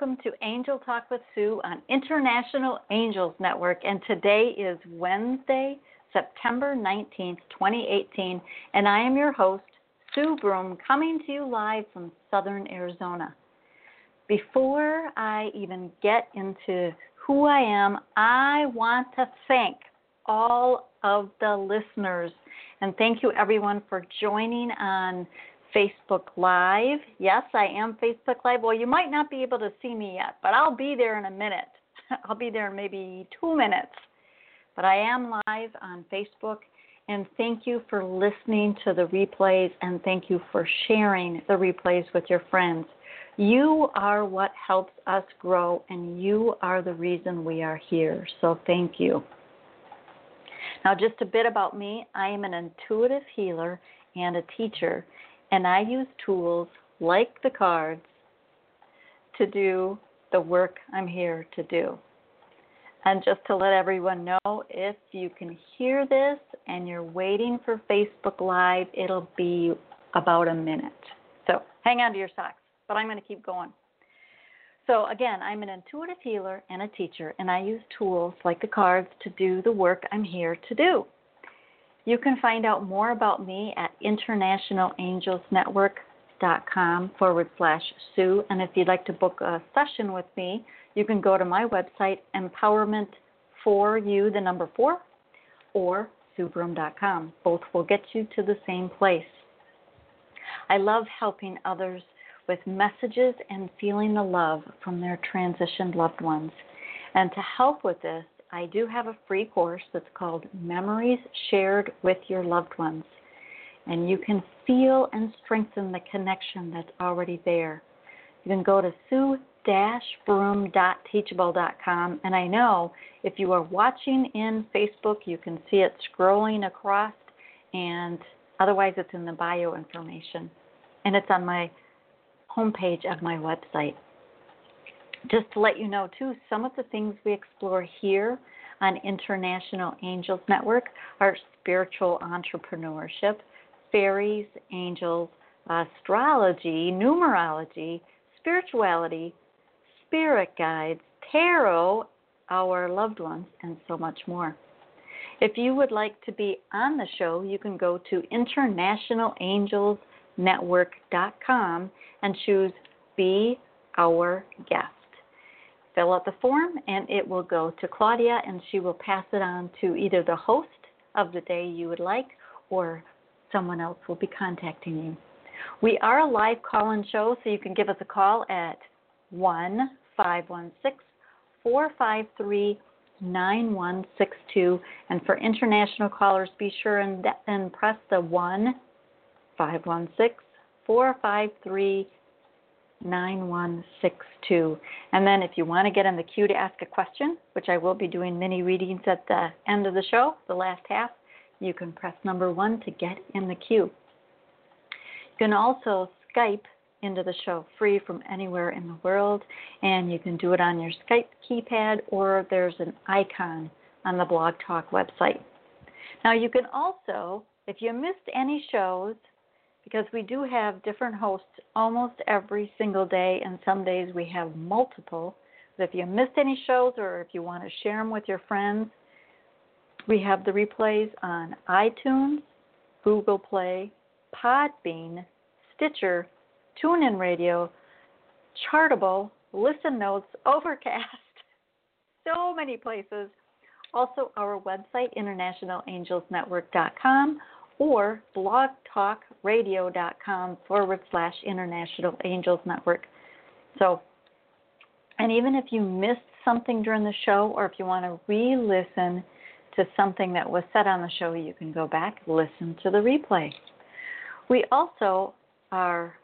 welcome to Angel Talk with Sue on International Angels Network. And today is Wednesday, September 19th, 2018, and I am your host, Sue Broome, coming to you live from Southern Arizona. Before I even get into who I am, I want to thank all of the listeners and thank you everyone for joining on Facebook Live. Yes, I am Facebook Live. Well, you might not be able to see me yet, but I'll be there in a minute. I'll be there in maybe two minutes. But I am live on Facebook. And thank you for listening to the replays and thank you for sharing the replays with your friends. You are what helps us grow, and you are the reason we are here. So thank you. Now, just a bit about me I am an intuitive healer and a teacher, and I use tools like the cards to do the work I'm here to do. And just to let everyone know, if you can hear this and you're waiting for Facebook Live, it'll be about a minute. So hang on to your socks, but I'm going to keep going. So, again, I'm an intuitive healer and a teacher, and I use tools like the cards to do the work I'm here to do. You can find out more about me at internationalangelsnetwork.com forward slash Sue. And if you'd like to book a session with me, you can go to my website, empowerment for you, the number four, or SueBroome.com. Both will get you to the same place. I love helping others with messages and feeling the love from their transitioned loved ones. And to help with this, I do have a free course that's called Memories Shared with Your Loved Ones. And you can feel and strengthen the connection that's already there. You can go to sue-broome.teachable.com. And I know if you are watching in Facebook, you can see it scrolling across, and otherwise, it's in the bio information. And it's on my homepage of my website just to let you know, too, some of the things we explore here on International Angels Network are spiritual entrepreneurship, fairies, angels, astrology, numerology, spirituality, spirit guides, tarot, our loved ones, and so much more. If you would like to be on the show, you can go to internationalangelsnetwork.com and choose Be Our Guest fill out the form and it will go to Claudia and she will pass it on to either the host of the day you would like or someone else will be contacting you. We are a live call in show, so you can give us a call at 1 516 453 9162. And for international callers, be sure and, and press the 1 516 453 9162. And then if you want to get in the queue to ask a question, which I will be doing mini readings at the end of the show, the last half, you can press number one to get in the queue. You can also Skype into the show free from anywhere in the world, and you can do it on your Skype keypad or there's an icon on the Blog Talk website. Now, you can also, if you missed any shows, because we do have different hosts almost every single day, and some days we have multiple. But if you missed any shows or if you want to share them with your friends, we have the replays on iTunes, Google Play, Podbean, Stitcher, TuneIn Radio, Chartable, Listen Notes, Overcast, so many places. Also, our website, internationalangelsnetwork.com, or blogtalkradio.com forward slash International Angels Network. So, and even if you missed something during the show, or if you want to re listen to something that was said on the show, you can go back, listen to the replay. We also are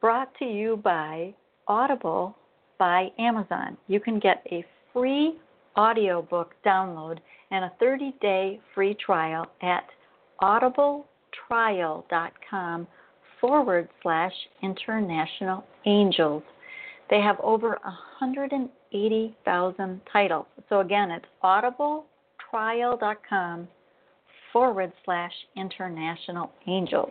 brought to you by Audible by Amazon. You can get a free audiobook download and a 30 day free trial at audibletrial.com forward slash international angels. They have over 180,000 titles. So again, it's audibletrial.com forward slash international angels.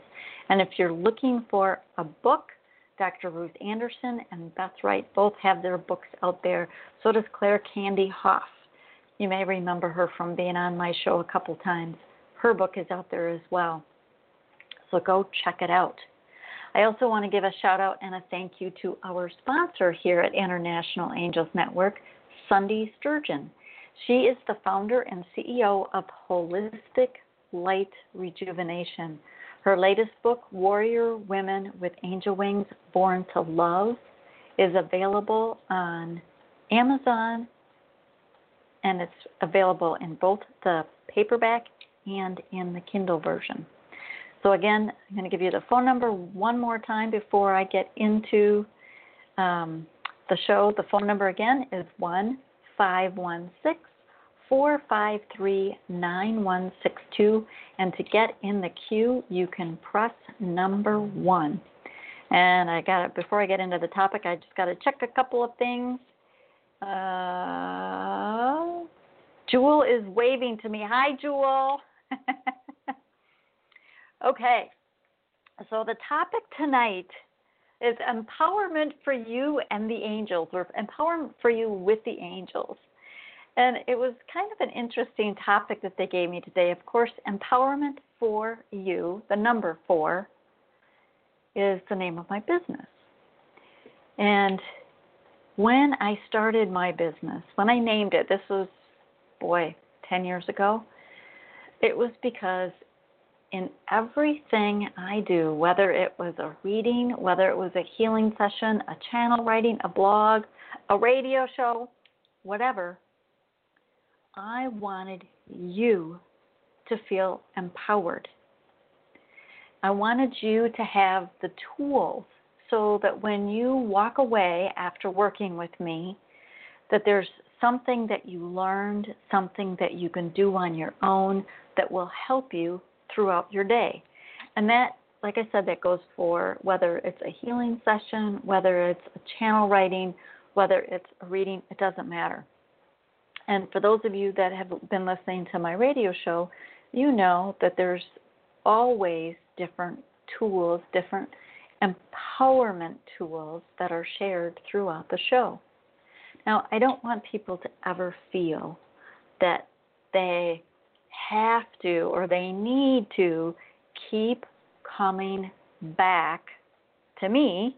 And if you're looking for a book, Dr. Ruth Anderson and Beth Wright both have their books out there. So does Claire Candy Hoff. You may remember her from being on my show a couple times. Her book is out there as well. So go check it out. I also want to give a shout out and a thank you to our sponsor here at International Angels Network, Sundie Sturgeon. She is the founder and CEO of Holistic Light Rejuvenation. Her latest book, Warrior Women with Angel Wings Born to Love, is available on Amazon and it's available in both the paperback and in the Kindle version. So, again, I'm going to give you the phone number one more time before I get into um, the show. The phone number again is 1 516 453 9162. And to get in the queue, you can press number one. And I got it before I get into the topic, I just got to check a couple of things. Uh, Jewel is waving to me. Hi, Jewel. okay, so the topic tonight is empowerment for you and the angels, or empowerment for you with the angels. And it was kind of an interesting topic that they gave me today. Of course, empowerment for you, the number four, is the name of my business. And when I started my business, when I named it, this was, boy, 10 years ago, it was because in everything I do, whether it was a reading, whether it was a healing session, a channel writing, a blog, a radio show, whatever, I wanted you to feel empowered. I wanted you to have the tools so that when you walk away after working with me, that there's something that you learned, something that you can do on your own that will help you throughout your day. And that, like I said, that goes for whether it's a healing session, whether it's a channel writing, whether it's a reading, it doesn't matter. And for those of you that have been listening to my radio show, you know that there's always different tools, different empowerment tools that are shared throughout the show. Now, I don't want people to ever feel that they have to or they need to keep coming back to me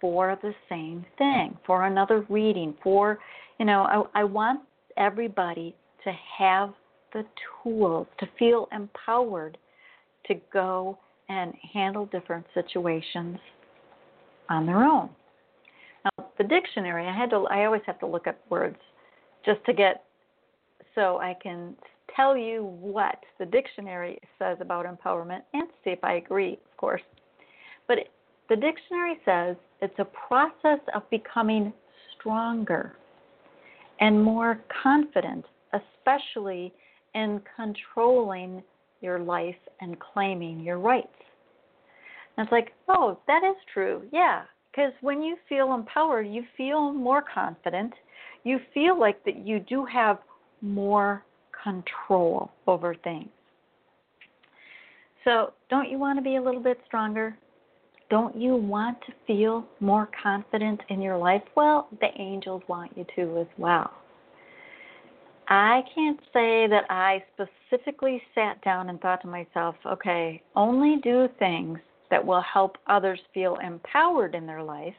for the same thing, for another reading, for, you know, I, I want everybody to have the tools, to feel empowered to go and handle different situations on their own. Now, the dictionary, I had to I always have to look up words just to get so I can tell you what the dictionary says about empowerment and see if I agree, of course. But the dictionary says it's a process of becoming stronger and more confident, especially in controlling your life and claiming your rights. And it's like, oh, that is true. Yeah. Because when you feel empowered, you feel more confident. You feel like that you do have more control over things. So, don't you want to be a little bit stronger? Don't you want to feel more confident in your life? Well, the angels want you to as well. I can't say that I specifically sat down and thought to myself, okay, only do things that will help others feel empowered in their life.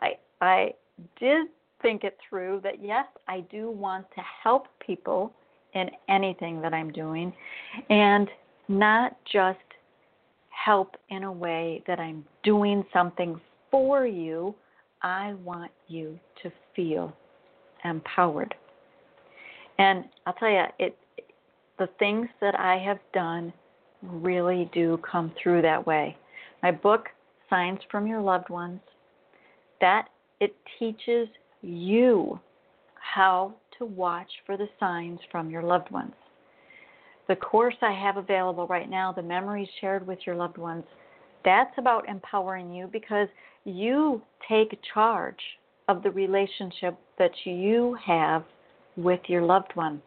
I I did think it through that yes, I do want to help people in anything that I'm doing and not just help in a way that I'm doing something for you. I want you to feel empowered. And I'll tell you, it the things that I have done really do come through that way. My book, Signs from Your Loved Ones, that it teaches you how to watch for the signs from your loved ones. The course I have available right now, The Memories Shared with Your Loved Ones, that's about empowering you because you take charge of the relationship that you have with your loved one.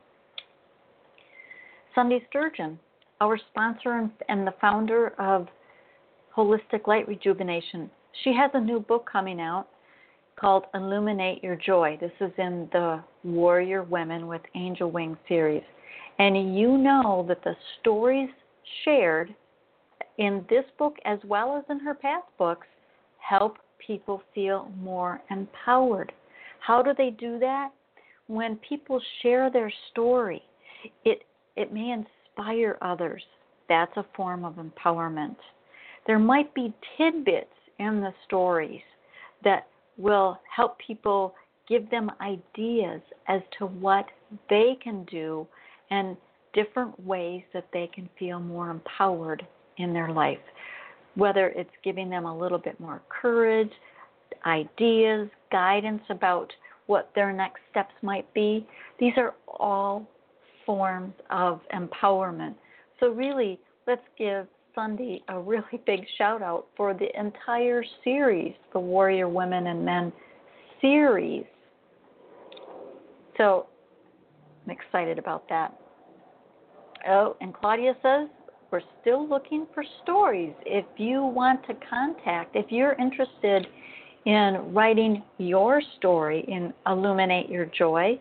Sunday Sturgeon, our sponsor and the founder of Holistic Light Rejuvenation, she has a new book coming out called Illuminate Your Joy. This is in the Warrior Women with Angel Wings series. And you know that the stories shared in this book, as well as in her past books, help people feel more empowered. How do they do that? When people share their story, it, it may inspire others. That's a form of empowerment. There might be tidbits in the stories that will help people give them ideas as to what they can do and different ways that they can feel more empowered in their life. Whether it's giving them a little bit more courage, ideas, guidance about what their next steps might be, these are all forms of empowerment. So, really, let's give Sunday a really big shout out for the entire series, the Warrior Women and Men series. So I'm excited about that. Oh, and Claudia says we're still looking for stories. If you want to contact, if you're interested in writing your story in Illuminate Your Joy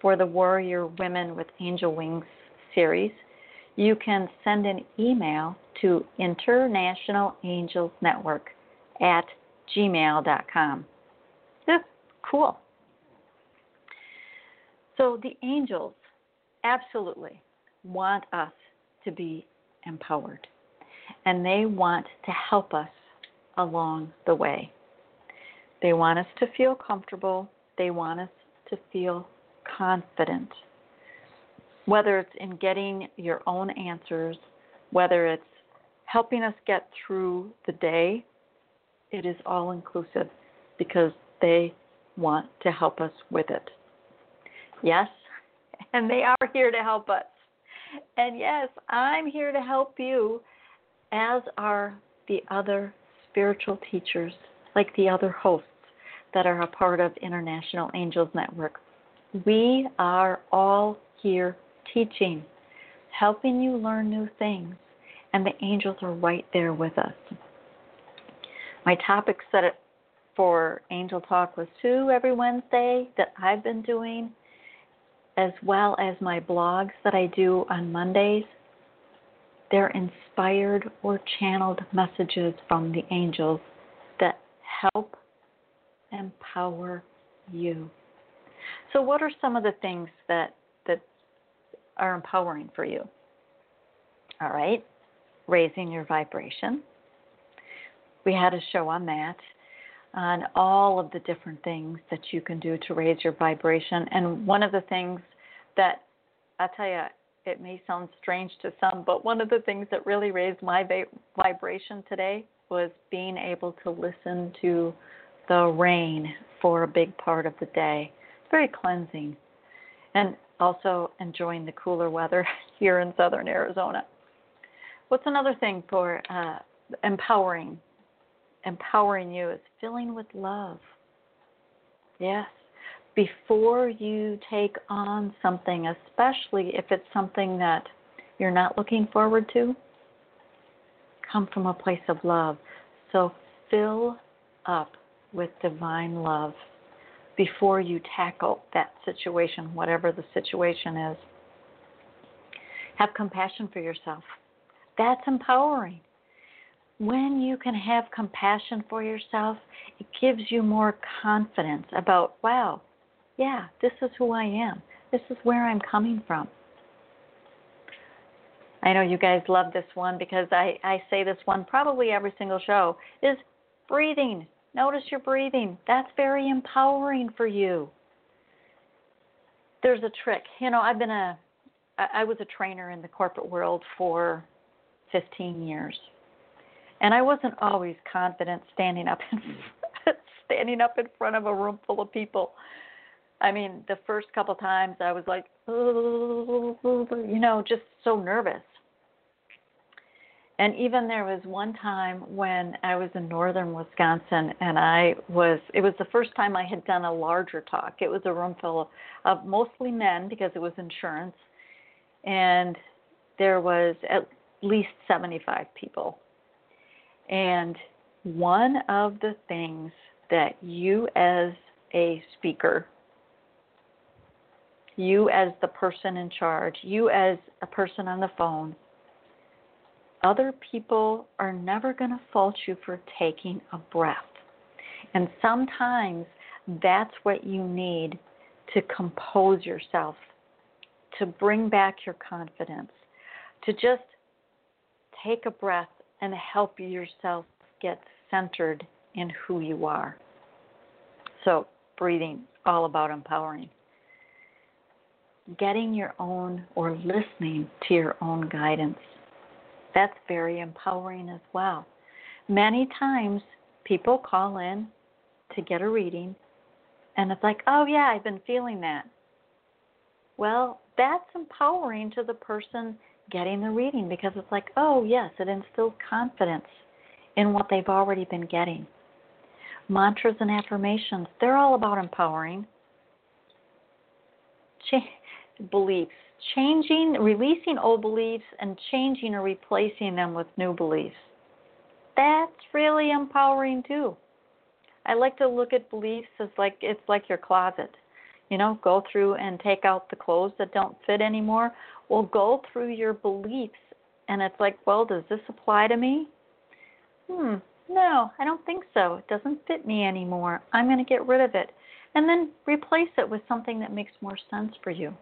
for the Warrior Women with Angel Wings series, you can send an email to International Angels Network at gmail.com. That's cool. So the angels absolutely want us to be empowered, and they want to help us along the way. They want us to feel comfortable, they want us to feel confident. Whether it's in getting your own answers, whether it's helping us get through the day, it is all inclusive because they want to help us with it. Yes, and they are here to help us. And yes, I'm here to help you, as are the other spiritual teachers, like the other hosts that are a part of International Angels Network. We are all here teaching, helping you learn new things, and the angels are right there with us. My topic set it for Angel Talk was Sue every Wednesday that I've been doing, as well as my blogs that I do on Mondays. They're inspired or channeled messages from the angels that help empower you. So, what are some of the things that that are empowering for you? All right raising your vibration. We had a show on that, on all of the different things that you can do to raise your vibration. And one of the things that I tell you, it may sound strange to some, but one of the things that really raised my va- vibration today was being able to listen to the rain for a big part of the day. Very cleansing. And also enjoying the cooler weather here in southern Arizona. What's another thing for uh, empowering? Empowering you is filling with love. Yes. Before you take on something, especially if it's something that you're not looking forward to, come from a place of love. So fill up with divine love before you tackle that situation, whatever the situation is. Have compassion for yourself. That's empowering. When you can have compassion for yourself, it gives you more confidence about, wow, yeah, this is who I am. This is where I'm coming from. I know you guys love this one because I, I say this one probably every single show is breathing. Notice your breathing. That's very empowering for you. There's a trick. You know, I've been a I was a trainer in the corporate world for 15 years. And I wasn't always confident standing up in standing up in front of a room full of people. I mean, the first couple times I was like, you know, just so nervous. And even there was one time when I was in northern Wisconsin and I was it was the first time I had done a larger talk. It was a room full of mostly men because it was insurance and there was at least 75 people. And one of the things that you as a speaker you as the person in charge, you as a person on the phone, other people are never going to fault you for taking a breath. And sometimes that's what you need to compose yourself, to bring back your confidence, to just take a breath and help yourself get centered in who you are. So, breathing, all about empowering. Getting your own or listening to your own guidance that's very empowering as well. Many times people call in to get a reading and it's like, oh, yeah, I've been feeling that. Well, that's empowering to the person getting the reading because it's like, oh, yes, it instills confidence in what they've already been getting. Mantras and affirmations, they're all about empowering. Ch- beliefs, changing, releasing old beliefs and changing or replacing them with new beliefs. That's really empowering too. I like to look at beliefs as like it's like your closet. You know, go through and take out the clothes that don't fit anymore. Well, go through your beliefs and it's like, well, does this apply to me? Hmm, no, I don't think so. It doesn't fit me anymore. I'm going to get rid of it. And then replace it with something that makes more sense for you.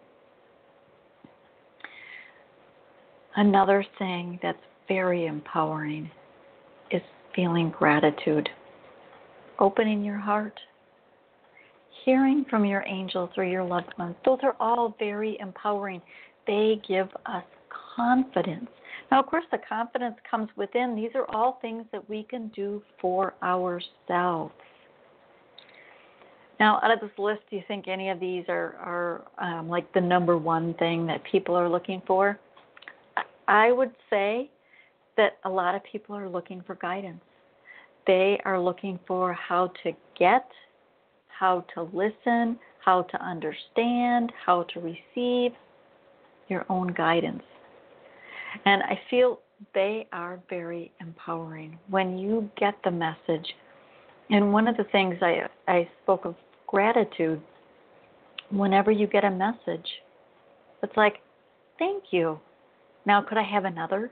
Another thing that's very empowering is feeling gratitude, opening your heart, hearing from your angels or your loved ones. Those are all very empowering. They give us confidence. Now, of course, the confidence comes within. These are all things that we can do for ourselves. Now, out of this list, do you think any of these are, are um, like the number one thing that people are looking for? I would say that a lot of people are looking for guidance. They are looking for how to get, how to listen, how to understand, how to receive your own guidance. And I feel they are very empowering when you get the message. And one of the things I, I spoke of gratitude, whenever you get a message, it's like, thank you. Now, could I have another?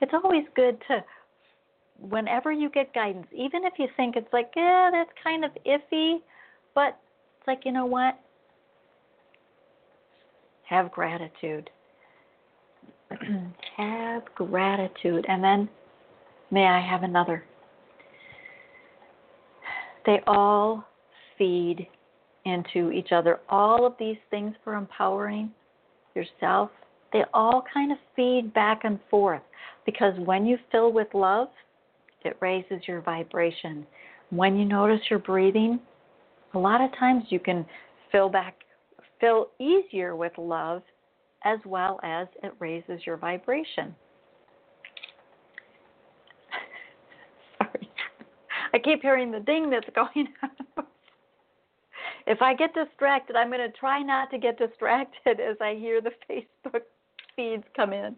It's always good to, whenever you get guidance, even if you think it's like, yeah, that's kind of iffy, but it's like, you know what? Have gratitude. have gratitude. And then, may I have another? They all feed into each other. All of these things for empowering yourself they all kind of feed back and forth because when you fill with love, it raises your vibration. When you notice your breathing, a lot of times you can fill back fill easier with love as well as it raises your vibration. Sorry. I keep hearing the ding that's going on. if I get distracted, I'm going to try not to get distracted as I hear the Facebook feeds come in.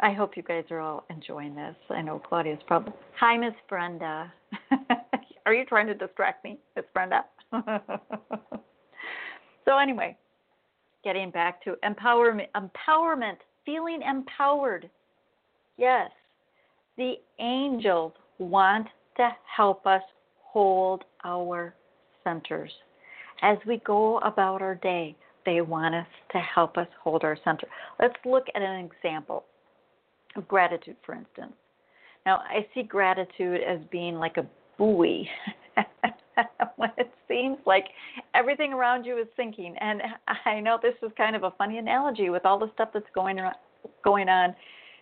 I hope you guys are all enjoying this. I know Claudia's probably. Hi, Miss Brenda. are you trying to distract me, Miss Brenda? so anyway, getting back to empowerment, empowerment, feeling empowered. Yes, the angels want to help us hold our centers as we go about our day they want us to help us hold our center. Let's look at an example of gratitude, for instance. Now, I see gratitude as being like a buoy when it seems like everything around you is sinking. And I know this is kind of a funny analogy with all the stuff that's going on, going on.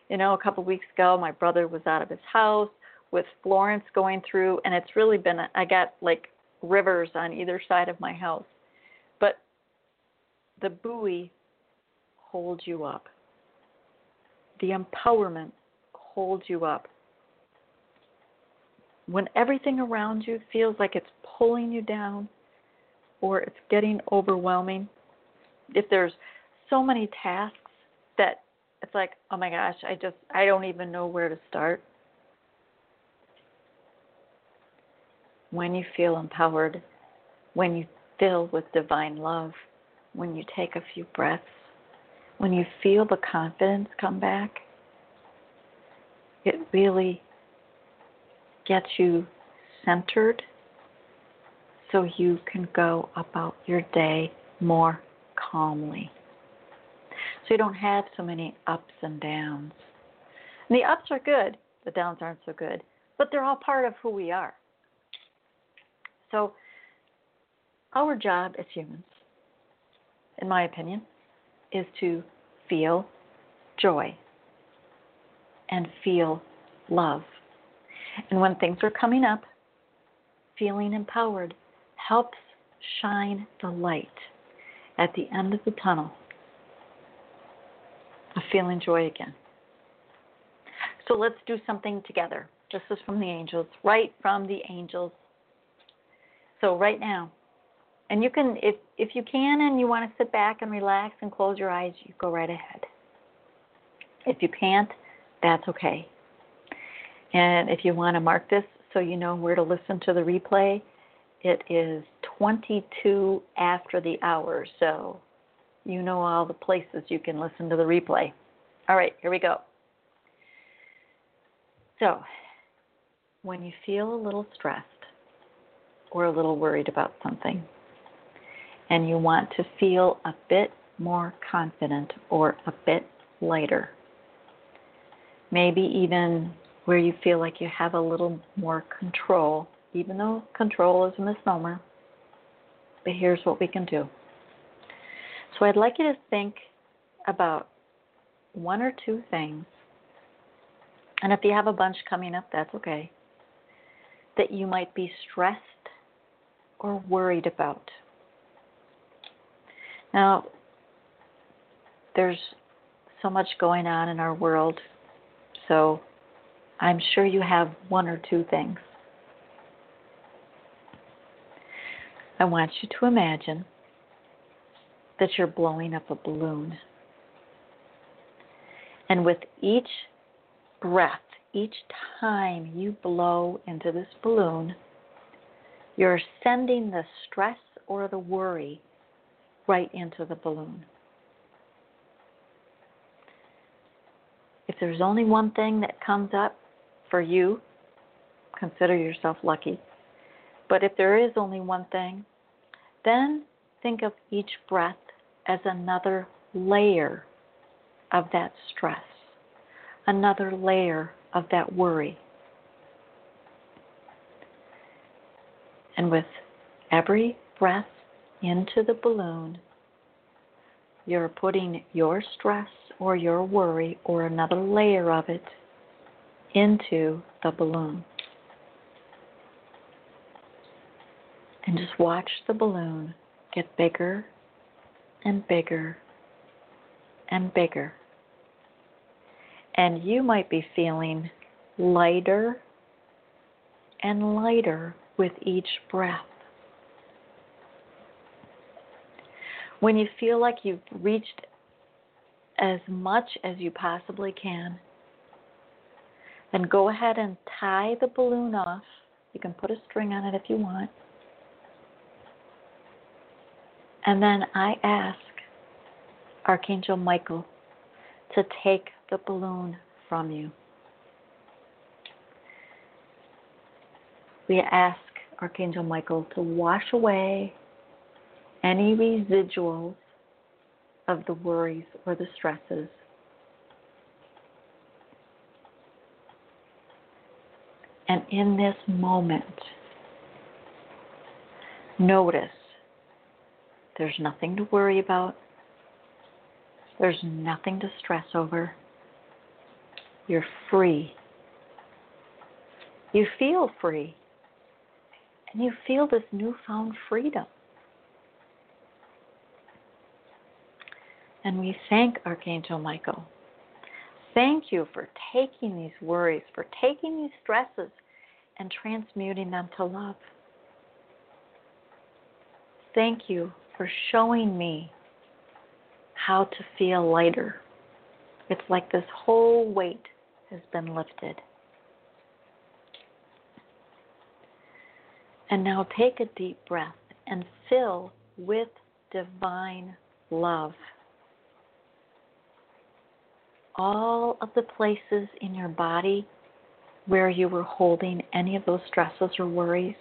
You know, a couple of weeks ago, my brother was out of his house with Florence going through, and it's really been, I got like rivers on either side of my house. The buoy holds you up, the empowerment holds you up. When everything around you feels like it's pulling you down or it's getting overwhelming, if there's so many tasks that it's like, oh my gosh, I just, I don't even know where to start when you feel empowered, when you fill with divine love, when you take a few breaths, when you feel the confidence come back, it really gets you centered so you can go about your day more calmly. So you don't have so many ups and downs. And the ups are good, the downs aren't so good, but they're all part of who we are. So, our job as humans, in my opinion, is to feel joy and feel love. And when things are coming up, feeling empowered helps shine the light at the end of the tunnel of feeling joy again. So let's do something together. This is from the angels, right from the angels so right now, and you can, if if you can, and you want to sit back and relax and close your eyes, you go right ahead. If you can't, that's okay. And if you want to mark this so you know where to listen to the replay, it is 22 after the hour, so you know all the places you can listen to the replay. All right, here we go. So, when you feel a little stressed, or a little worried about something, and you want to feel a bit more confident or a bit lighter. Maybe even where you feel like you have a little more control, even though control is a misnomer. But here's what we can do. So I'd like you to think about one or two things, and if you have a bunch coming up, that's okay, that you might be stressed or worried about. Now, there's so much going on in our world, so I'm sure you have one or two things. I want you to imagine that you're blowing up a balloon. And with each breath, each time you blow into this balloon, you're sending the stress or the worry right into the balloon. If there's only one thing that comes up for you, consider yourself lucky. But if there is only one thing, then think of each breath as another layer of that stress, another layer of that worry. And with every breath into the balloon, you're putting your stress or your worry or another layer of it into the balloon. And just watch the balloon get bigger and bigger and bigger. And you might be feeling lighter and lighter with each breath. When you feel like you've reached as much as you possibly can, then go ahead and tie the balloon off. You can put a string on it if you want. And then I ask Archangel Michael to take the balloon from you. we ask Archangel Michael to wash away any residuals of the worries or the stresses. And in this moment, notice there's nothing to worry about There's nothing to stress over. You're free. You feel free. And you feel this newfound freedom. And we thank Archangel Michael. Thank you for taking these worries, for taking these stresses and transmuting them to love. Thank you for showing me how to feel lighter. It's like this whole weight has been lifted. And now take a deep breath and fill with divine love all of the places in your body where you were holding any of those stresses or worries.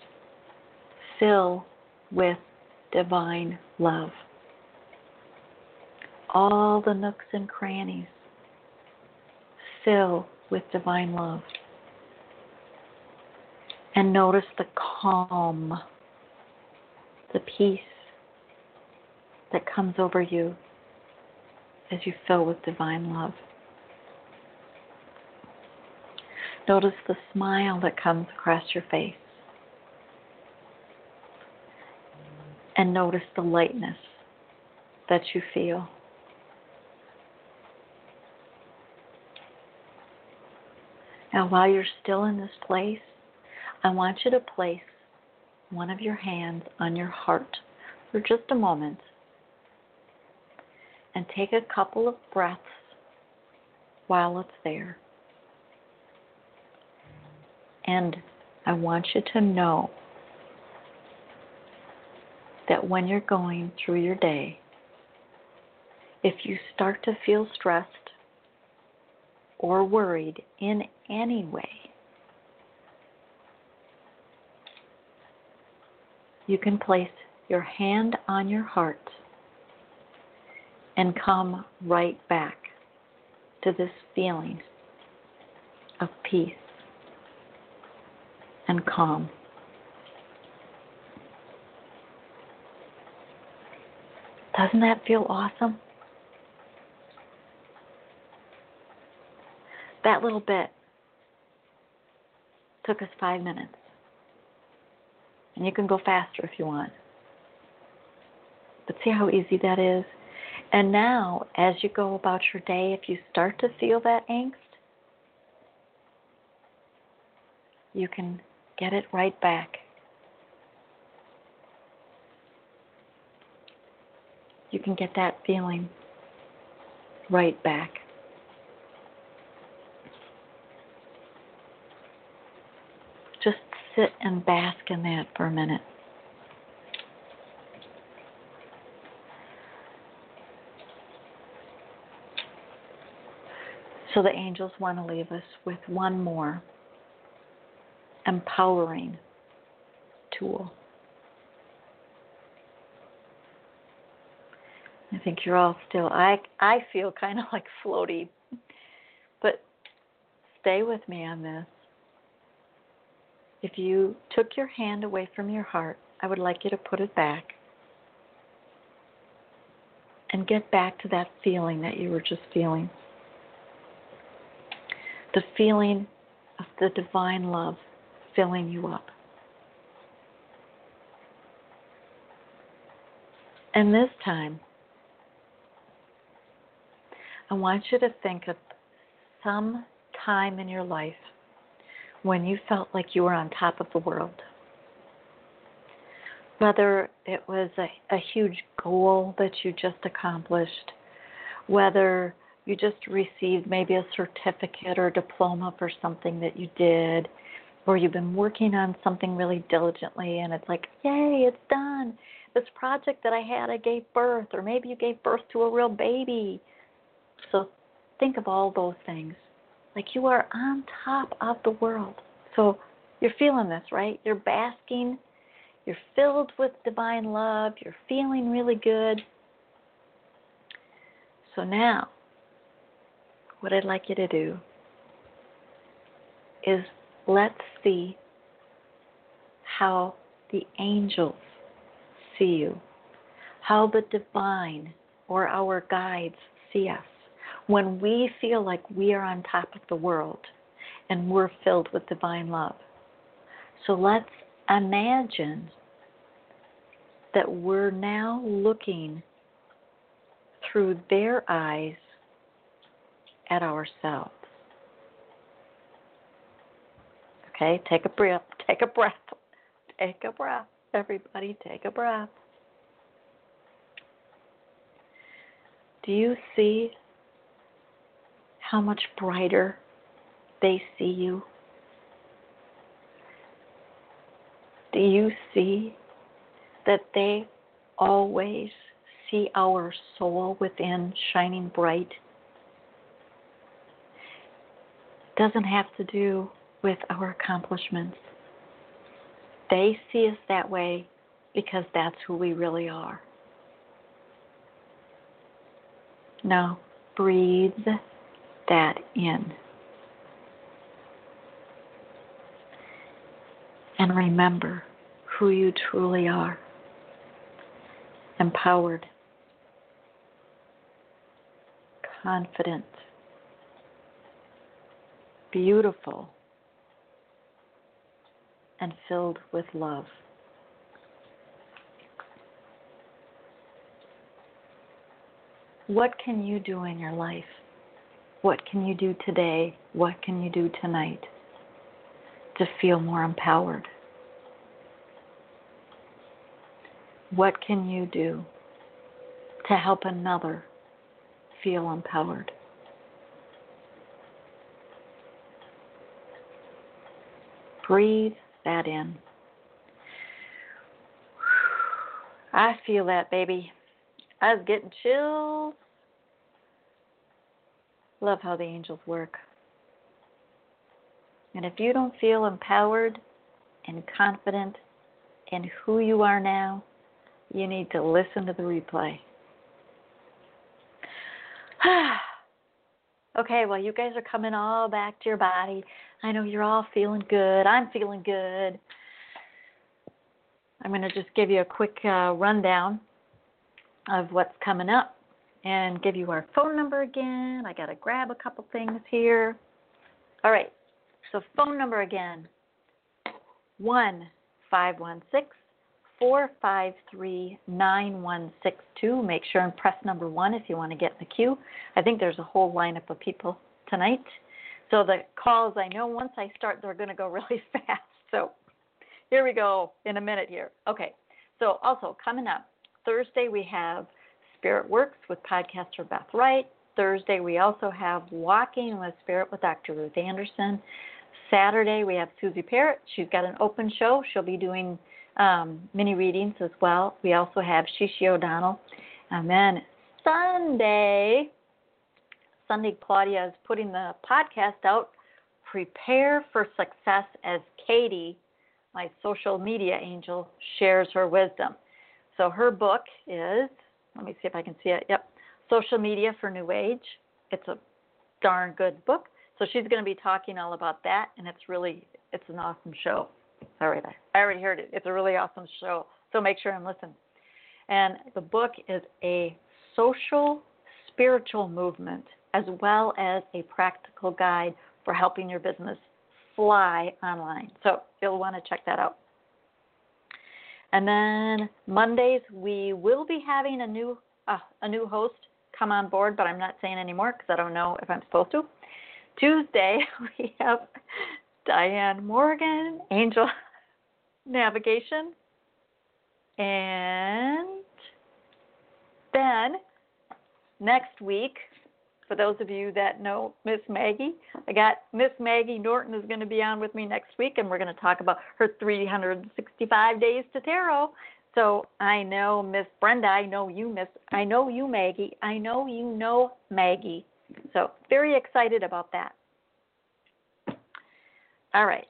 Fill with divine love. All the nooks and crannies fill with divine love. And notice the calm, the peace that comes over you as you fill with divine love. Notice the smile that comes across your face. And notice the lightness that you feel. Now, while you're still in this place, I want you to place one of your hands on your heart for just a moment and take a couple of breaths while it's there. And I want you to know that when you're going through your day, if you start to feel stressed or worried in any way, you can place your hand on your heart and come right back to this feeling of peace and calm. Doesn't that feel awesome? That little bit took us five minutes. And you can go faster if you want. But see how easy that is? And now, as you go about your day, if you start to feel that angst, you can get it right back. You can get that feeling right back. Just sit and bask in that for a minute. So the angels want to leave us with one more empowering tool. I think you're all still I I feel kind of like floaty. But stay with me on this. If you took your hand away from your heart, I would like you to put it back and get back to that feeling that you were just feeling. The feeling of the divine love filling you up. And this time, I want you to think of some time in your life when you felt like you were on top of the world. Whether it was a, a huge goal that you just accomplished, whether you just received maybe a certificate or diploma for something that you did, or you've been working on something really diligently and it's like, yay, it's done. This project that I had, I gave birth, or maybe you gave birth to a real baby. So think of all those things. Like you are on top of the world. So you're feeling this, right? You're basking. You're filled with divine love. You're feeling really good. So now, what I'd like you to do is let's see how the angels see you, how the divine or our guides see us, when we feel like we are on top of the world and we're filled with divine love. So let's imagine that we're now looking through their eyes at ourselves. Okay, take a breath, take a breath, take a breath. Everybody, take a breath. Do you see how much brighter they see you? Do you see that they always see our soul within shining bright? Doesn't have to do with our accomplishments. They see us that way because that's who we really are. Now, breathe that in. And remember who you truly are empowered, confident, beautiful, and filled with love. What can you do in your life? What can you do today? What can you do tonight to feel more empowered? What can you do to help another feel empowered? Breathe that in. I feel that, baby. I was getting chills. Love how the angels work. And if you don't feel empowered and confident in who you are now, you need to listen to the replay. okay, well, you guys are coming all back to your body. I know you're all feeling good. I'm feeling good. I'm going to just give you a quick uh, rundown of what's coming up and give you our phone number again. I got to grab a couple things here. All right, so phone number again 1 516 453 9162. Make sure and press number one if you want to get in the queue. I think there's a whole lineup of people tonight. So the calls, I know once I start, they're going to go really fast. So here we go in a minute here. Okay. So also coming up, Thursday we have Spirit Works with podcaster Beth Wright. Thursday we also have Walking with Spirit with Dr. Ruth Anderson. Saturday we have Susie Parrott. She's got an open show. She'll be doing um, mini readings as well. We also have Shishi O'Donnell. And then Sunday, Sunday, Claudia is putting the podcast out. Prepare for success as Katie, my social media angel, shares her wisdom. So her book is, let me see if I can see it. Yep, Social Media for New Age. It's a darn good book. So she's going to be talking all about that, and it's really, it's an awesome show. Right, I already heard it. It's a really awesome show. So make sure and listen. And the book is a social spiritual movement as well as a practical guide for helping your business fly online. So you'll want to check that out. And then Mondays we will be having a new uh, a new host come on board, but I'm not saying anymore because I don't know if I'm supposed to. Tuesday we have Diane Morgan, Angel Navigation. And then next week, for those of you that know Miss Maggie, I got Miss Maggie Norton is going to be on with me next week, and we're going to talk about her 365 days to tarot. So I know Miss Brenda, I know you Miss, I know you Maggie, I know you know Maggie. So very excited about that. All right.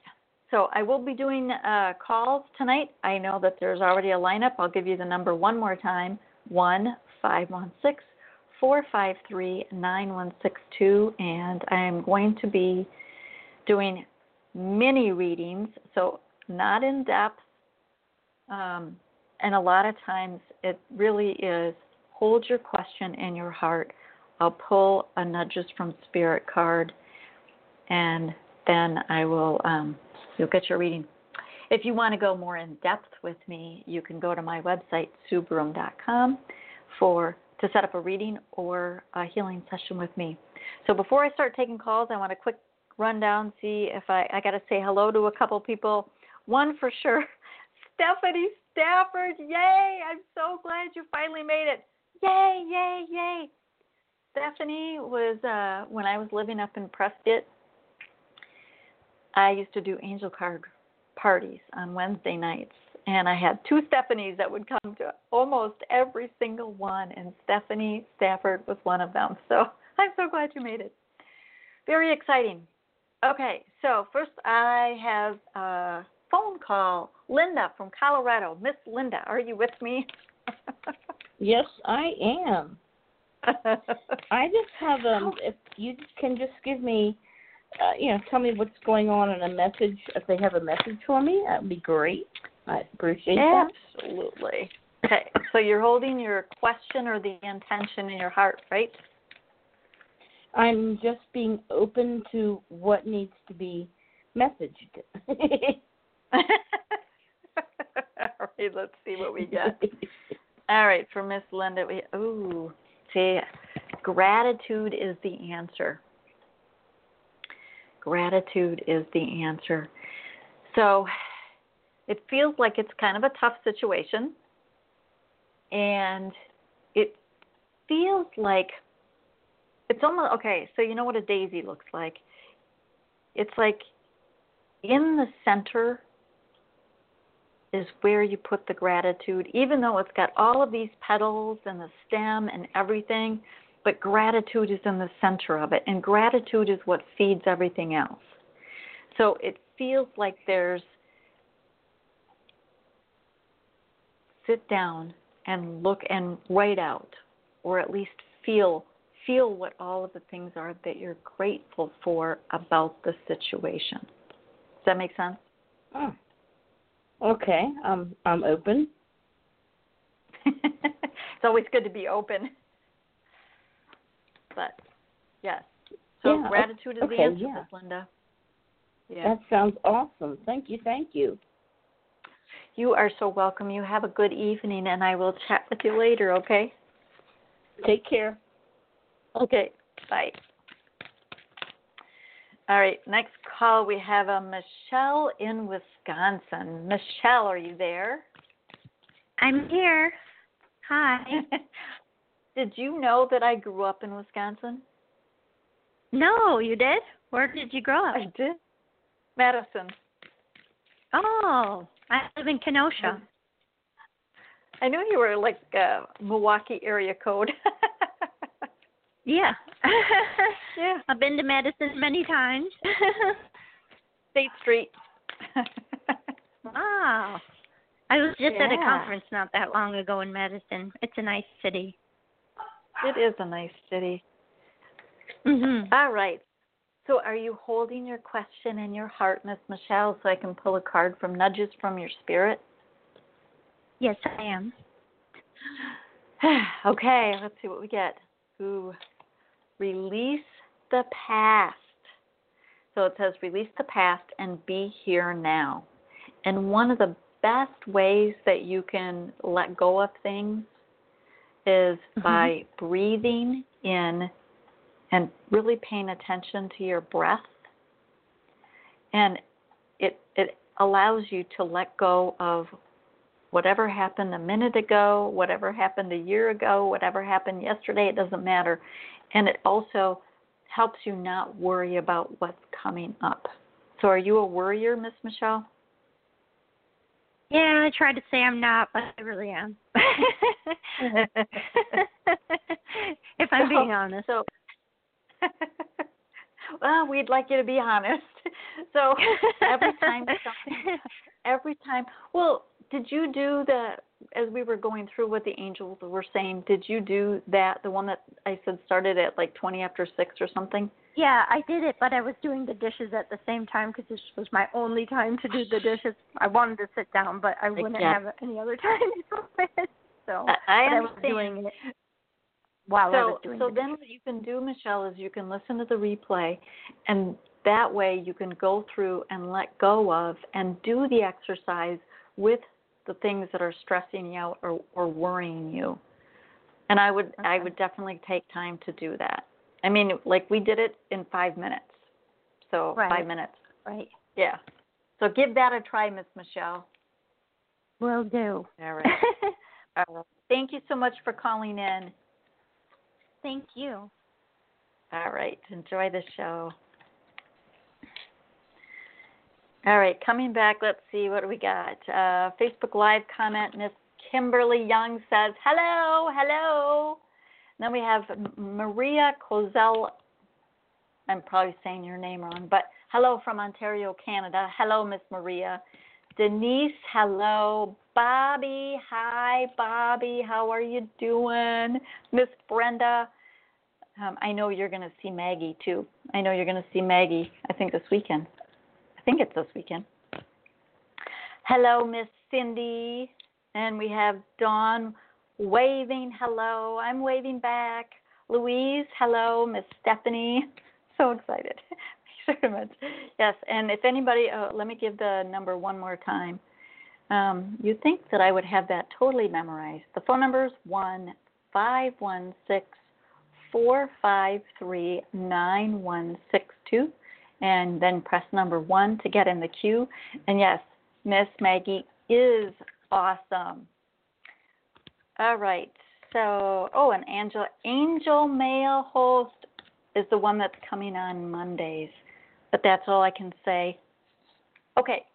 So I will be doing uh, calls tonight. I know that there's already a lineup. I'll give you the number one more time: one five one six four five three nine one six two. And I am going to be doing mini readings, so not in depth. Um, and a lot of times it really is hold your question in your heart. I'll pull a Nudges from Spirit card, and then I will, um, you'll get your reading. If you want to go more in depth with me, you can go to my website, SueBroome.com, for to set up a reading or a healing session with me. So before I start taking calls, I want a quick rundown, see if I, I got to say hello to a couple people. One for sure, Stephanie Stafford. Yay! I'm so glad you finally made it. Yay, yay, yay. Stephanie was, uh, when I was living up in Prescott, I used to do angel card parties on Wednesday nights. And I had two Stephanies that would come to almost every single one, and Stephanie Stafford was one of them. So I'm so glad you made it. Very exciting. Okay, so first I have a phone call. Linda from Colorado. Miss Linda, are you with me? yes, I am. I just have um if you can just give me uh, you know, tell me what's going on in a message. If they have a message for me, that would be great. I appreciate that. Absolutely. Okay, so you're holding your question or the intention in your heart, right? I'm just being open to what needs to be messaged. All right, let's see what we get. All right, for Miss Linda, we ooh, see, gratitude is the answer. Gratitude is the answer. So it feels like it's kind of a tough situation. And it feels like it's almost okay. So, you know what a daisy looks like? It's like in the center is where you put the gratitude, even though it's got all of these petals and the stem and everything but gratitude is in the center of it, and gratitude is what feeds everything else. So it feels like there's sit down and look and write out, or at least feel feel what all of the things are that you're grateful for about the situation. Does that make sense? Oh. Okay, I'm I'm open. it's always good to be open. But yes. So yeah, gratitude is okay, the answer, yeah. Linda. Yeah. That sounds awesome. Thank you, thank you. You are so welcome. You have a good evening and I will chat with you later, okay? Take care. Okay. Bye. All right, next call we have a Michelle in Wisconsin. Michelle, are you there? I'm here. Hi. Did you know that I grew up in Wisconsin? No, you did? Where did you grow up? I did. Madison. Oh, I live in Kenosha. I knew you were like uh, Milwaukee area code. yeah. yeah. I've been to Madison many times. State Street. wow. I was just yeah. at a conference not that long ago in Madison. It's a nice city. It is a nice city. Mm-hmm. All right. So, are you holding your question in your heart, Miss Michelle, so I can pull a card from Nudges from Your Spirit? Yes, I am. okay, let's see what we get. Ooh, release the past. So it says release the past and be here now. And one of the best ways that you can let go of things is mm-hmm. by breathing in and really paying attention to your breath. And it it allows you to let go of whatever happened a minute ago, whatever happened a year ago, whatever happened yesterday, it doesn't matter. And it also helps you not worry about what's coming up. So are you a worrier, Miss Michelle? Yeah, I try to say I'm not, but I really am. if I'm being honest. So, well, we'd like you to be honest. So every time something, every time. Well, did you do the as we were going through what the angels were saying? Did you do that? The one that I said started at like twenty after six or something. Yeah, I did it, but I was doing the dishes at the same time because this was my only time to do the dishes. I wanted to sit down, but I wouldn't yeah. have any other time to do it. So I, I. I was doing it. while so, I was doing so the then dishes. what you can do, Michelle, is you can listen to the replay, and that way you can go through and let go of and do the exercise with the things that are stressing you out or, or worrying you. And I would I would definitely take time to do that. I mean, like we did it in five minutes. So Right. five minutes. Right. Yeah. So give that a try, Miss Michelle. Will do. All right. All right. Thank you so much for calling in. Thank you. All right. Enjoy the show. All right. Coming back, let's see what we got. Uh, Facebook Live comment Miss Kimberly Young says, hello, hello. Then we have Maria Kozel. I'm probably saying your name wrong, but hello from Ontario, Canada. Hello, Miss Maria. Denise, hello. Bobby, hi, Bobby. How are you doing? Miss Brenda, um, I know you're going to see Maggie too. I know you're going to see Maggie. I think this weekend. I think it's this weekend. Hello, Miss Cindy. And we have Dawn waving hello. I'm waving back. Louise, hello. Miss Stephanie. So excited. Thank you so much. yes, and if anybody, oh, let me give the number one more time. Um, you think that I would have that totally memorized. The phone number is 1 516 453 9162 and then press number one to get in the queue. And yes, Miss Maggie is awesome. All right. So, oh, and Angel Angel Mail host is the one that's coming on Mondays, but that's all I can say. Okay,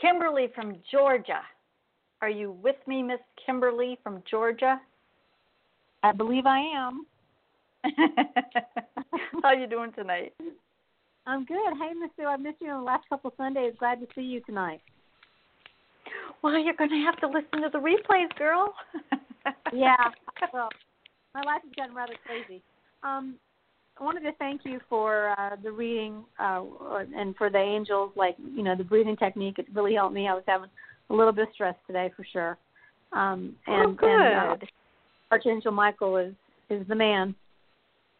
Kimberly from Georgia. Are you with me, Miss Kimberly from Georgia? I believe I am. How are you doing tonight? I'm good. Hey, Miss Sue, I missed you on the last couple Sundays. Glad to see you tonight. Well, you're going to have to listen to the replays, girl. Yeah. well, my life has gotten rather crazy. Um, I wanted to thank you for uh, the reading uh, and for the angels, like you know the breathing technique. It really helped me. I was having a little bit of stress today for sure. Um, and, oh, good. And, uh, Archangel Michael is is the man.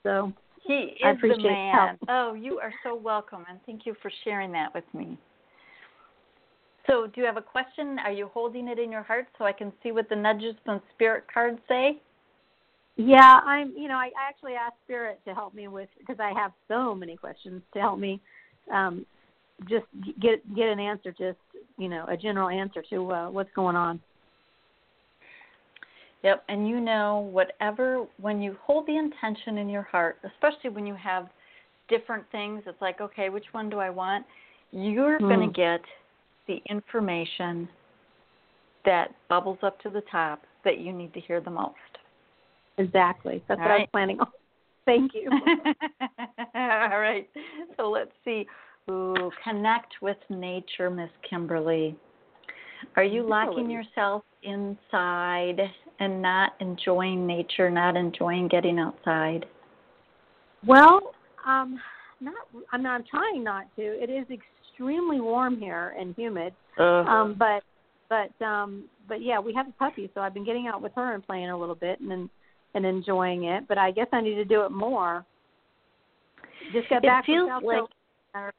So he is I the man. Oh, you are so welcome, and thank you for sharing that with me. So, do you have a question? Are you holding it in your heart so I can see what the nudges from spirit cards say? Yeah, I'm. You know, I, I actually asked Spirit to help me with because I have so many questions to help me um, just get get an answer, just you know, a general answer to uh, what's going on. Yep, and you know, whatever, when you hold the intention in your heart, especially when you have different things, it's like, okay, which one do I want? You're Hmm. going to get the information that bubbles up to the top that you need to hear the most. Exactly. That's All what I was right. planning on. Thank you. All right. So let's see. Ooh, connect with nature, Miss Kimberly. Are you locking yourself inside and not enjoying nature, not enjoying getting outside? well, um, not. I'm not I'm trying not to. It is extremely warm here and humid. Um, but but um, but yeah, we have a puppy, so I've been getting out with her and playing a little bit and and, enjoying it. But I guess I need to do it more. Just got It back feels from South like- Carolina.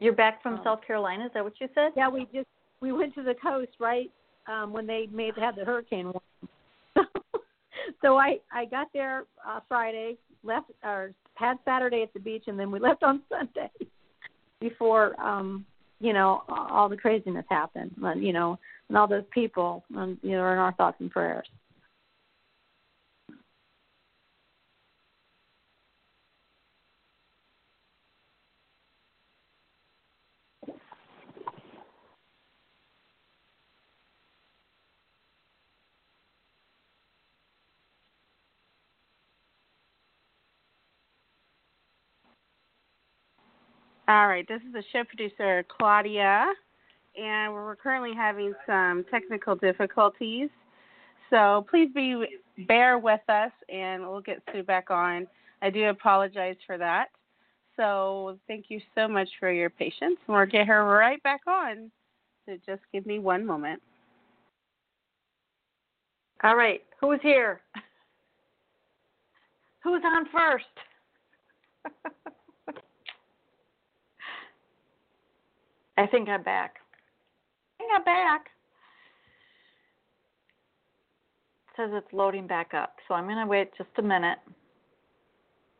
You're back from Oh. South Carolina, is that what you said? Yeah, we just we went to the coast right um, when they made had the hurricane warning. so I I got there uh, Friday, left or had Saturday at the beach, and then we left on Sunday before um, you know all the craziness happened. You know, and all those people, um, you know, are in our thoughts and prayers. All right, this is the show producer Claudia, and we're currently having some technical difficulties. So please be bear with us, and we'll get Sue back on. I do apologize for that. So thank you so much for your patience, and we'll get her right back on. So just give me one moment. All right. Who's here? Who's on first? I think I'm back. I think I'm back. It says it's loading back up, so I'm going to wait just a minute.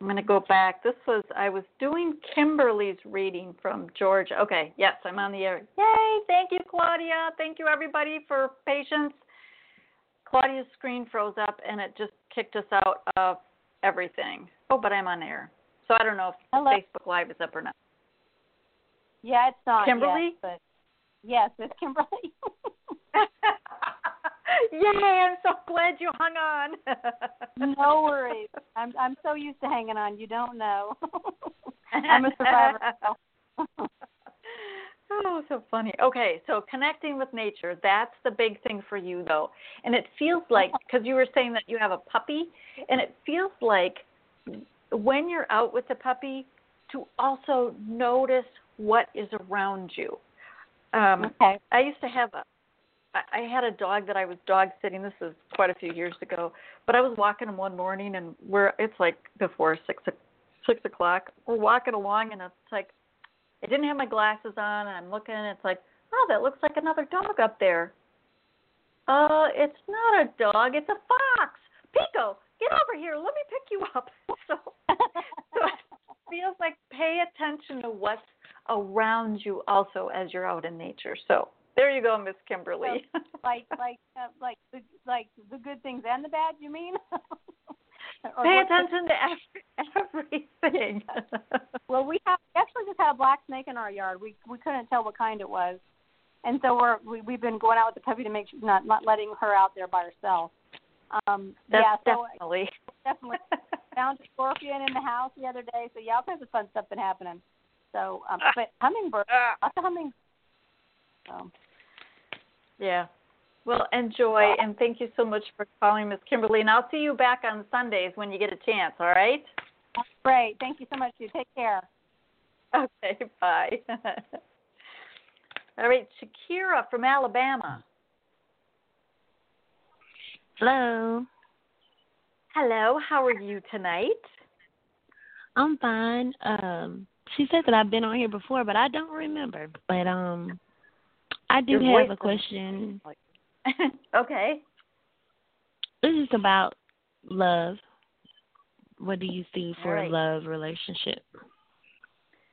I'm going to go back. This was, I was doing Kimberly's reading from Georgia. Okay, yes, I'm on the air. Yay! Thank you, Claudia. Thank you, everybody, for patience. Claudia's screen froze up and it just kicked us out of everything. Oh, but I'm on air. So I don't know if Hello. Facebook Live is up or not. Yeah, it's not. Kimberly? Yet, but yes, it's Kimberly. Yay, I'm so glad you hung on. no worries. I'm I'm so used to hanging on. You don't know. I'm a survivor. oh, so funny. Okay, so connecting with nature, that's the big thing for you though. And it feels like cuz you were saying that you have a puppy and it feels like when you're out with the puppy to also notice what is around you. Um okay. I used to have a I had a dog that I was dog sitting. This is quite a few years ago, but I was walking him one morning, and we're it's like before six six o'clock. We're walking along, and it's like I didn't have my glasses on, and I'm looking, and it's like, oh, that looks like another dog up there. Uh, it's not a dog, it's a fox. Pico, get over here. Let me pick you up. So, so it feels like pay attention to what's around you also as you're out in nature. So there you go, Miss Kimberly. like like uh, like the like the good things and the bad. You mean? Pay attention to every, everything. Well, we have we actually just had a black snake in our yard. We we couldn't tell what kind it was, and so we're we, we've been going out with the puppy to make sure not not letting her out there by herself. Um, That's yeah, so definitely. definitely found a scorpion in the house the other day. So yeah, all kinds of fun stuff been happening. So, um, but hummingbird, lots of hummingbirds. So, yeah. Well, enjoy, and thank you so much for calling, Miss Kimberly. And I'll see you back on Sundays when you get a chance. All right? great. Thank you so much. You take care. Okay. Bye. all right, Shakira from Alabama. Hello. Hello. How are you tonight? I'm fine. Um she said that I've been on here before, but I don't remember. But um I do Your have a question. okay. This is about love. What do you see for right. a love relationship?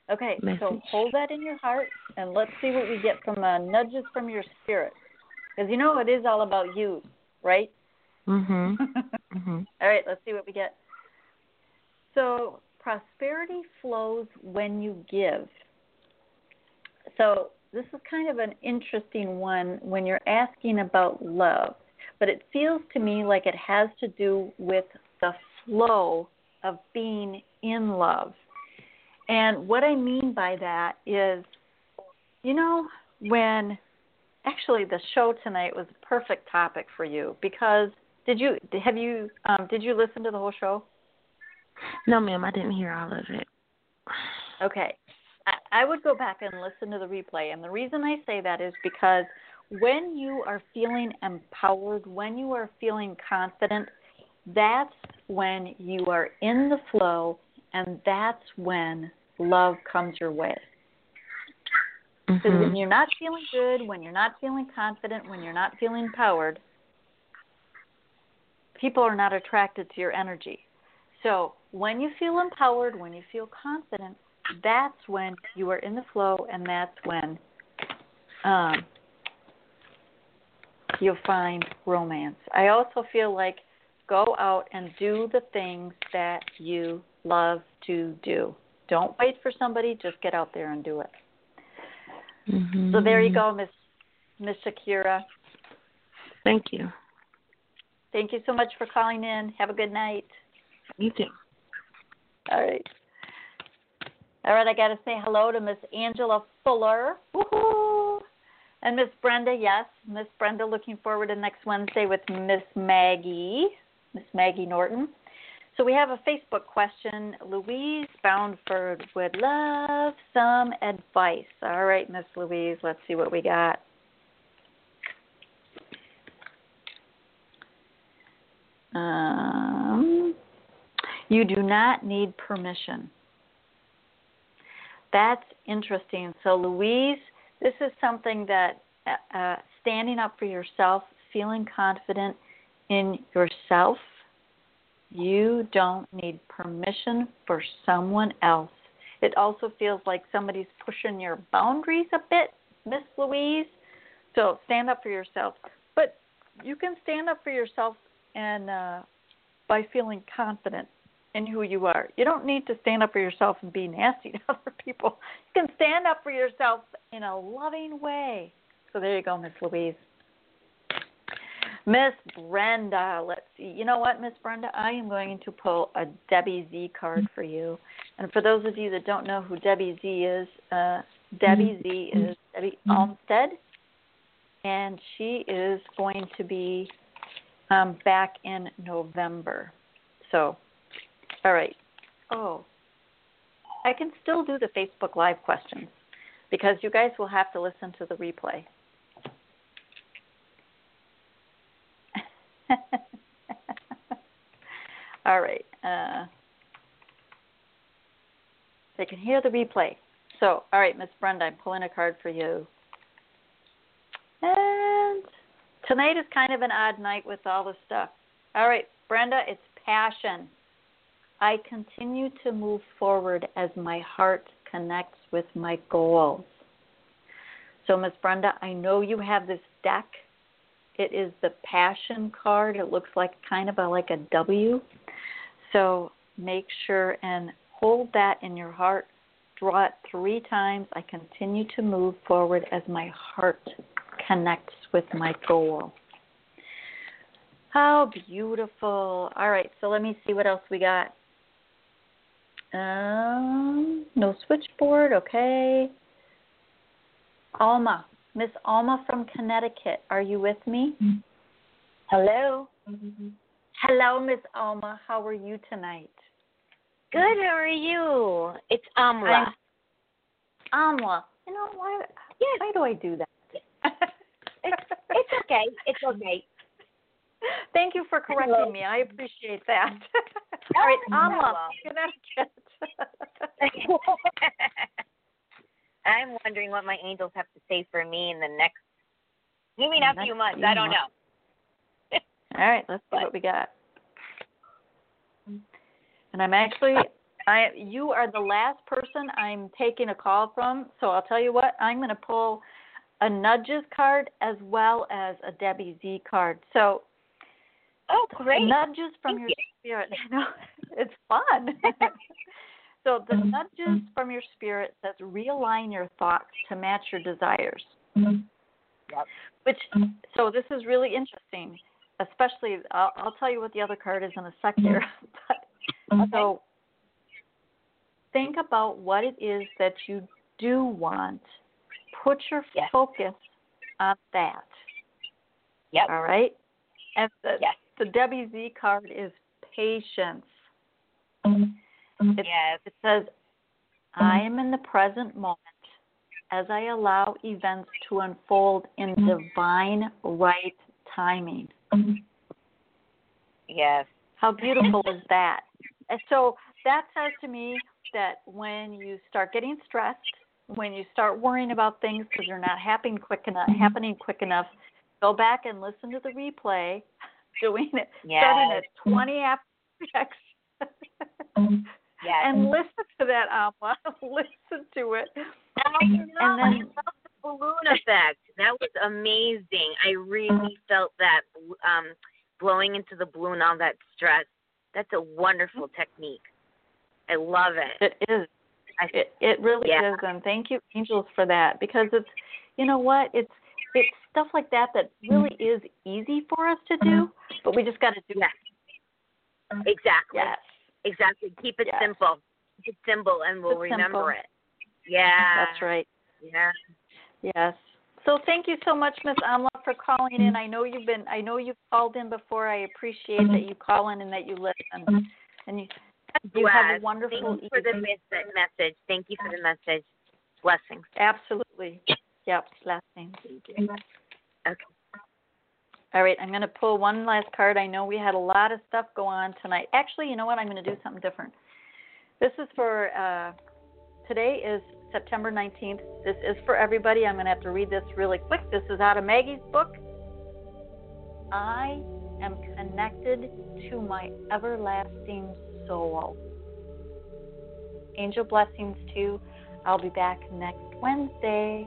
Okay, so hold that in your heart and let's see what we get from uh, nudges from your spirit. Because you know it is all about you, right? Mhm. Mhm. all right, let's see what we get. So, prosperity flows when you give. So, this is kind of an interesting one when you're asking about love, but it feels to me like it has to do with the flow of being in love. And what I mean by that is, you know, when actually the show tonight was a perfect topic for you because did you have you um, did you listen to the whole show? No, ma'am, I didn't hear all of it. Okay. I, I would go back and listen to the replay. And the reason I say that is because when you are feeling empowered, when you are feeling confident, that's when you are in the flow and that's when love comes your way. Because when Mhm. you're not feeling good, when you're not feeling confident, when you're not feeling empowered, people are not attracted to your energy. So when you feel empowered, when you feel confident, that's when you are in the flow, and that's when um, you'll find romance. I also feel like go out and do the things that you love to do. Don't wait for somebody, just get out there and do it. Mhm. So there you go, Miss Miss Shakira. Thank you. Thank you so much for calling in. Have a good night. You too. All right. All right, I got to say hello to Miss Angela Fuller. Woohoo! And Miss Brenda, yes, Miss Brenda looking forward to next Wednesday with Miss Maggie, Miss Maggie Norton. So we have a Facebook question. Louise Boundford would love some advice. All right, Miss Louise, let's see what we got. Um, You do not need permission. That's interesting. So, Louise, this is something that uh, uh, standing up for yourself, feeling confident in yourself, you don't need permission for someone else. It also feels like somebody's pushing your boundaries a bit, Miss Louise. So stand up for yourself. But you can stand up for yourself and uh, by feeling confident in who you are. You don't need to stand up for yourself and be nasty to other people. You can stand up for yourself in a loving way. So there you go, Miss Louise. Miss Brenda, let's see. You know what, Miss Brenda? I am going to pull a Debbie Z card for you. And for those of you that don't know who Debbie Z is, uh, Debbie Z is Debbie Olmsted, and she is going to be um, back in November. So, all right. Oh, I can still do the Facebook Live questions because you guys will have to listen to the replay. All right. Uh, they can hear the replay. So, all right, Miss Brenda, I'm pulling a card for you. And tonight is kind of an odd night with all the stuff. All right, Brenda, it's passion. I continue to move forward as my heart connects with my goals. So, Ms. Brenda, I know you have this deck it is the passion card. It looks like kind of a, like a W. So make sure and hold that in your heart. Draw it three times. I continue to move forward as my heart connects with my goal. How beautiful. All right, so let me see what else we got. Um, no switchboard, okay. Alma, Miss Alma from Connecticut, are you with me? Hello. Hello, Miss Alma. How are you tonight? Good. How are you? It's Amla. Amla. You know why? Yes. Why do I do that? it's, it's okay. It's okay. Thank you for correcting Hello. me. I appreciate that. All right, Amla, Connecticut. I'm wondering what my angels have to say for me in the next, maybe not a few months. I don't know. All right, let's see what we got. And I'm actually, I you are the last person I'm taking a call from. So I'll tell you what, I'm going to pull a nudges card as well as a Debbie Z card. So Oh, great. nudges from Thank your spirit. No, it's fun. so the mm-hmm. nudges from your spirit says realign your thoughts to match your desires. Mm-hmm. Yep. Which mm-hmm. so this is really interesting, especially I'll, I'll tell you what the other card is in a sec here. but so think about what it is that you do want. Put your Yes. focus on that. Yep. All right. And the, Yes. the Debbie Z card is patience. It, Yes. it says, I am in the present moment as I allow events to unfold in divine right timing. Yes. How beautiful is that? And so that says to me that when you start getting stressed, when you start worrying about things because they're not happening quick enough, happening quick enough, go back and listen to the replay, doing it, starting Yes. at 20 after six, Yes. and listen to that Alma. listen to it. And I then- the balloon effect. That was amazing. I really felt that um blowing into the balloon, all that stress. That's a wonderful technique. I love it. It is. I, It it really Yeah. is, and thank you, angels, for that because it's, you know what, it's it's stuff like that that really is easy for us to do, but we just got to do Yes. exactly. Yes, Exactly. Keep it simple. Keep it simple, and we'll Keep it simple. remember it. Yeah. that's right. Yeah. Yes. So thank you so much, Miss Amla, for calling in. I know you've been, I know you've called in before. I appreciate that you call in and that you listen, and you you have a wonderful Thank you for the evening. mes- message. Thank you for the message. Blessings. Absolutely. Yep. Blessings. Okay. All right, I'm going to pull one last card. I know we had a lot of stuff go on tonight. Actually, you know what? I'm going to do something different. This is for uh, today is September 19th. This is for everybody. I'm going to have to read this really quick. This is out of Maggie's book. I am connected to my everlasting soul. Angel blessings to you. I'll be back next Wednesday.